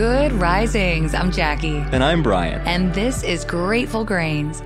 Good risings. I'm Jackie. And I'm Bryan. And this is Grateful Grains.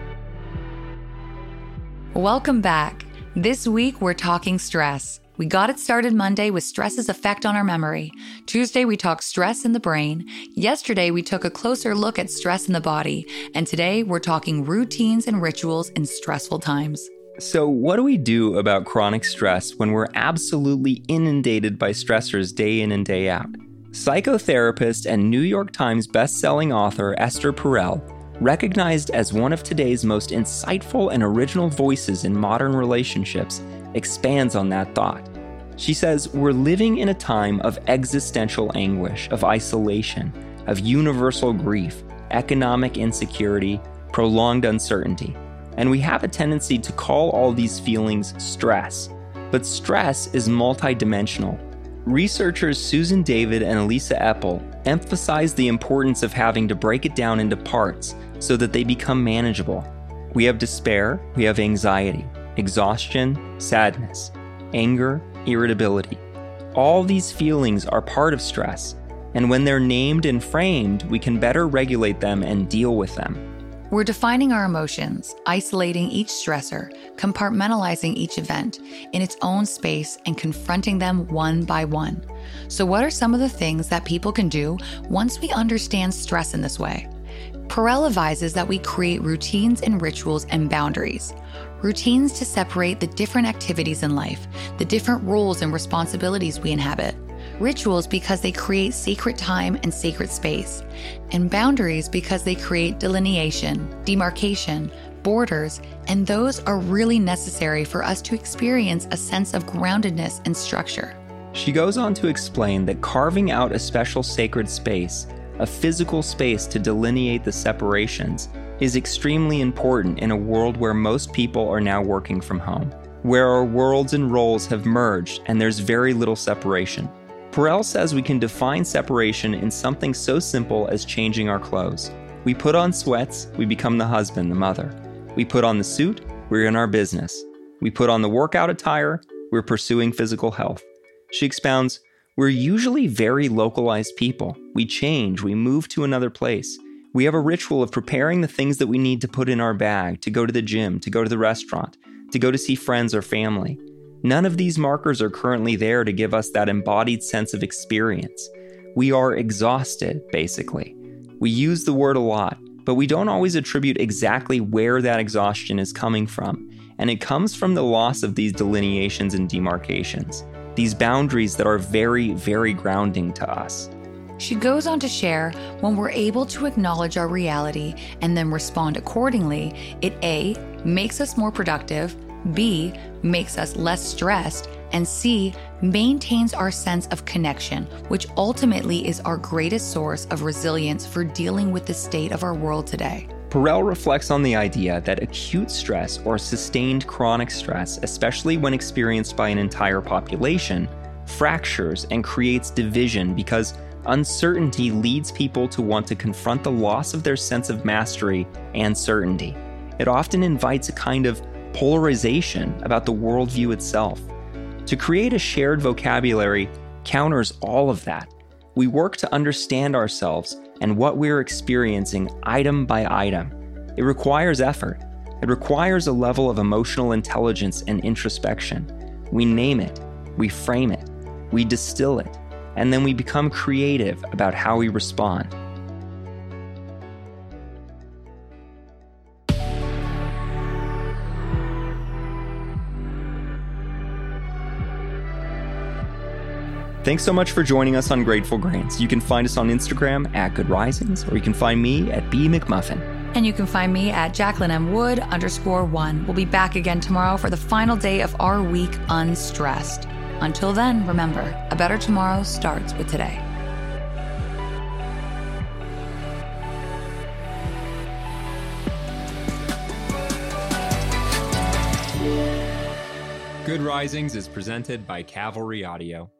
Welcome back. This week, we're talking stress. We got it started Monday with stress's effect on our memory. Tuesday, we talked stress in the brain. Yesterday, we took a closer look at stress in the body. And today, we're talking routines and rituals in stressful times. So, what do we do about chronic stress when we're absolutely inundated by stressors day in and day out? Psychotherapist and New York Times bestselling author Esther Perel, recognized as one of today's most insightful and original voices in modern relationships, expands on that thought. She says, We're living in a time of existential anguish, of isolation, of universal grief, economic insecurity, prolonged uncertainty. And we have a tendency to call all these feelings stress. But stress is multidimensional. Researchers Susan David and Elisa Epel emphasize the importance of having to break it down into parts so that they become manageable. We have despair, we have anxiety, exhaustion, sadness, anger, irritability. All these feelings are part of stress, and when they're named and framed, we can better regulate them and deal with them. We're defining our emotions, isolating each stressor, compartmentalizing each event in its own space, and confronting them one by one. So, what are some of the things that people can do once we understand stress in this way? Perel advises that we create routines and rituals and boundaries. Routines to separate the different activities in life, the different roles and responsibilities we inhabit rituals because they create sacred time and sacred space, and boundaries because they create delineation, demarcation, borders, and those are really necessary for us to experience a sense of groundedness and structure. She goes on to explain that carving out a special sacred space, a physical space to delineate the separations, is extremely important in a world where most people are now working from home, where our worlds and roles have merged and there's very little separation. Perel says we can define separation in something so simple as changing our clothes. We put on sweats, we become the husband, the mother. We put on the suit, we're in our business. We put on the workout attire, we're pursuing physical health. She expounds, we're usually very localized people. We change, we move to another place. We have a ritual of preparing the things that we need to put in our bag, to go to the gym, to go to the restaurant, to go to see friends or family. None of these markers are currently there to give us that embodied sense of experience. We are exhausted, basically. We use the word a lot, but we don't always attribute exactly where that exhaustion is coming from, and it comes from the loss of these delineations and demarcations, these boundaries that are very, very grounding to us. She goes on to share when we're able to acknowledge our reality and then respond accordingly, it A, makes us more productive, B, makes us less stressed, and C, maintains our sense of connection, which ultimately is our greatest source of resilience for dealing with the state of our world today. Perel reflects on the idea that acute stress or sustained chronic stress, especially when experienced by an entire population, fractures and creates division because uncertainty leads people to want to confront the loss of their sense of mastery and certainty. It often invites a kind of polarization about the worldview itself. To create a shared vocabulary counters all of that. We work to understand ourselves and what we're experiencing item by item. It requires effort. It requires a level of emotional intelligence and introspection. We name it, we frame it, we distill it, and then we become creative about how we respond. Thanks so much for joining us on Grateful Grains. You can find us on Instagram at Good Risings, or you can find me at B McMullin. And you can find me at Jacqueline M. Wood underscore one. We'll be back again tomorrow for the final day of our week unstressed. Until then, remember, a better tomorrow starts with today. Good Risings is presented by Cavalry Audio.